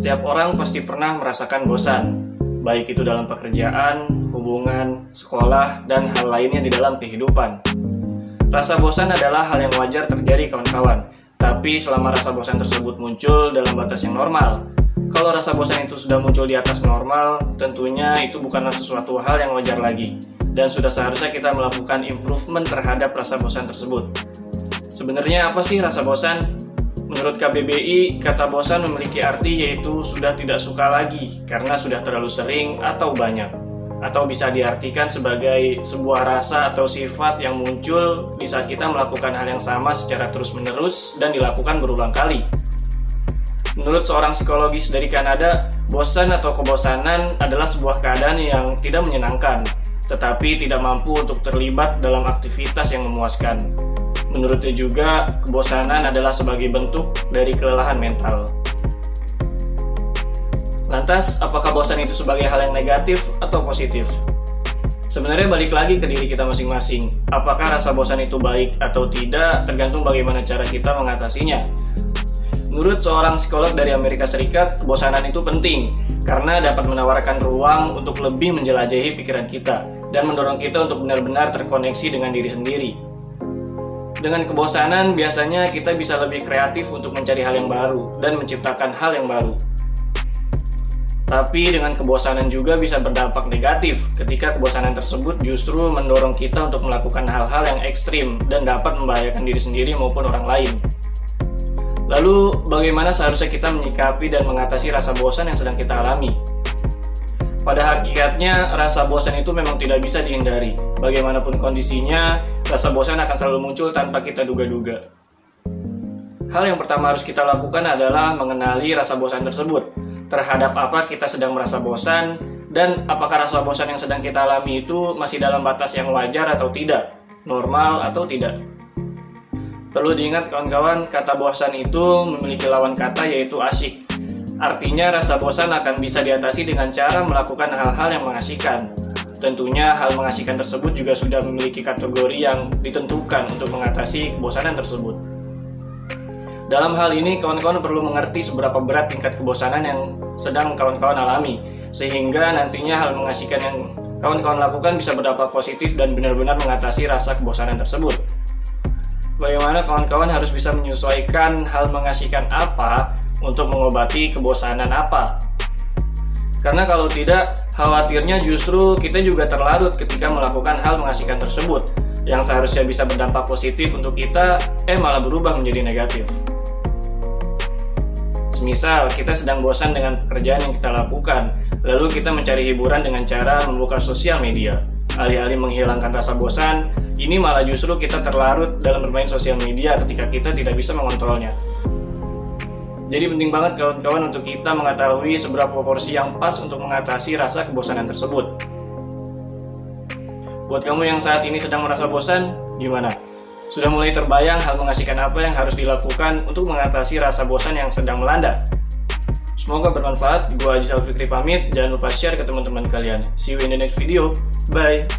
Setiap orang pasti pernah merasakan bosan, baik itu dalam pekerjaan, hubungan, sekolah, dan hal lainnya di dalam kehidupan. Rasa bosan adalah hal yang wajar terjadi kawan-kawan, tapi selama rasa bosan tersebut muncul dalam batas yang normal. Kalau rasa bosan itu sudah muncul di atas normal, tentunya itu bukanlah sesuatu hal yang wajar lagi, dan sudah seharusnya kita melakukan improvement terhadap rasa bosan tersebut. Sebenarnya apa sih rasa bosan? Menurut KBBI, kata bosan memiliki arti yaitu sudah tidak suka lagi karena sudah terlalu sering atau banyak. Atau bisa diartikan sebagai sebuah rasa atau sifat yang muncul di saat kita melakukan hal yang sama secara terus-menerus dan dilakukan berulang kali. Menurut seorang psikologis dari Kanada, bosan atau kebosanan adalah sebuah keadaan yang tidak menyenangkan, tetapi tidak mampu untuk terlibat dalam aktivitas yang memuaskan. Menurutnya juga, kebosanan adalah sebagai bentuk dari kelelahan mental. Lantas, apakah bosan itu sebagai hal yang negatif atau positif? Sebenarnya balik lagi ke diri kita masing-masing. Apakah rasa bosan itu baik atau tidak tergantung bagaimana cara kita mengatasinya. Menurut seorang psikolog dari Amerika Serikat, kebosanan itu penting karena dapat menawarkan ruang untuk lebih menjelajahi pikiran kita dan mendorong kita untuk benar-benar terkoneksi dengan diri sendiri. Dengan kebosanan, biasanya kita bisa lebih kreatif untuk mencari hal yang baru dan menciptakan hal yang baru. Tapi dengan kebosanan juga bisa berdampak negatif ketika kebosanan tersebut justru mendorong kita untuk melakukan hal-hal yang ekstrim dan dapat membahayakan diri sendiri maupun orang lain. Lalu, bagaimana seharusnya kita menyikapi dan mengatasi rasa bosan yang sedang kita alami? Pada hakikatnya, rasa bosan itu memang tidak bisa dihindari. Bagaimanapun kondisinya, rasa bosan akan selalu muncul tanpa kita duga-duga. Hal yang pertama harus kita lakukan adalah mengenali rasa bosan tersebut. Terhadap apa kita sedang merasa bosan, dan apakah rasa bosan yang sedang kita alami itu masih dalam batas yang wajar atau tidak, normal atau tidak. Perlu diingat kawan-kawan, kata bosan itu memiliki lawan kata yaitu asyik. Artinya rasa bosan akan bisa diatasi dengan cara melakukan hal-hal yang mengasihkan. Tentunya hal mengasihkan tersebut juga sudah memiliki kategori yang ditentukan untuk mengatasi kebosanan tersebut. Dalam hal ini, kawan-kawan perlu mengerti seberapa berat tingkat kebosanan yang sedang kawan-kawan alami, sehingga nantinya hal mengasihkan yang kawan-kawan lakukan bisa berdampak positif dan benar-benar mengatasi rasa kebosanan tersebut. Bagaimana kawan-kawan harus bisa menyesuaikan hal mengasihkan apa untuk mengobati kebosanan apa. Karena kalau tidak, khawatirnya justru kita juga terlarut ketika melakukan hal mengasihkan tersebut, yang seharusnya bisa berdampak positif untuk kita, eh malah berubah menjadi negatif. Semisal kita sedang bosan dengan pekerjaan yang kita lakukan, lalu kita mencari hiburan dengan cara membuka sosial media. Alih-alih menghilangkan rasa bosan, ini malah justru kita terlarut dalam bermain sosial media ketika kita tidak bisa mengontrolnya. Jadi penting banget kawan-kawan untuk kita mengetahui seberapa porsi yang pas untuk mengatasi rasa kebosanan tersebut. Buat kamu yang saat ini sedang merasa bosan, gimana? Sudah mulai terbayang hal mengasihkan apa yang harus dilakukan untuk mengatasi rasa bosan yang sedang melanda? Semoga bermanfaat. Gua Haji Fikri pamit. Jangan lupa share ke teman-teman kalian. See you in the next video. Bye.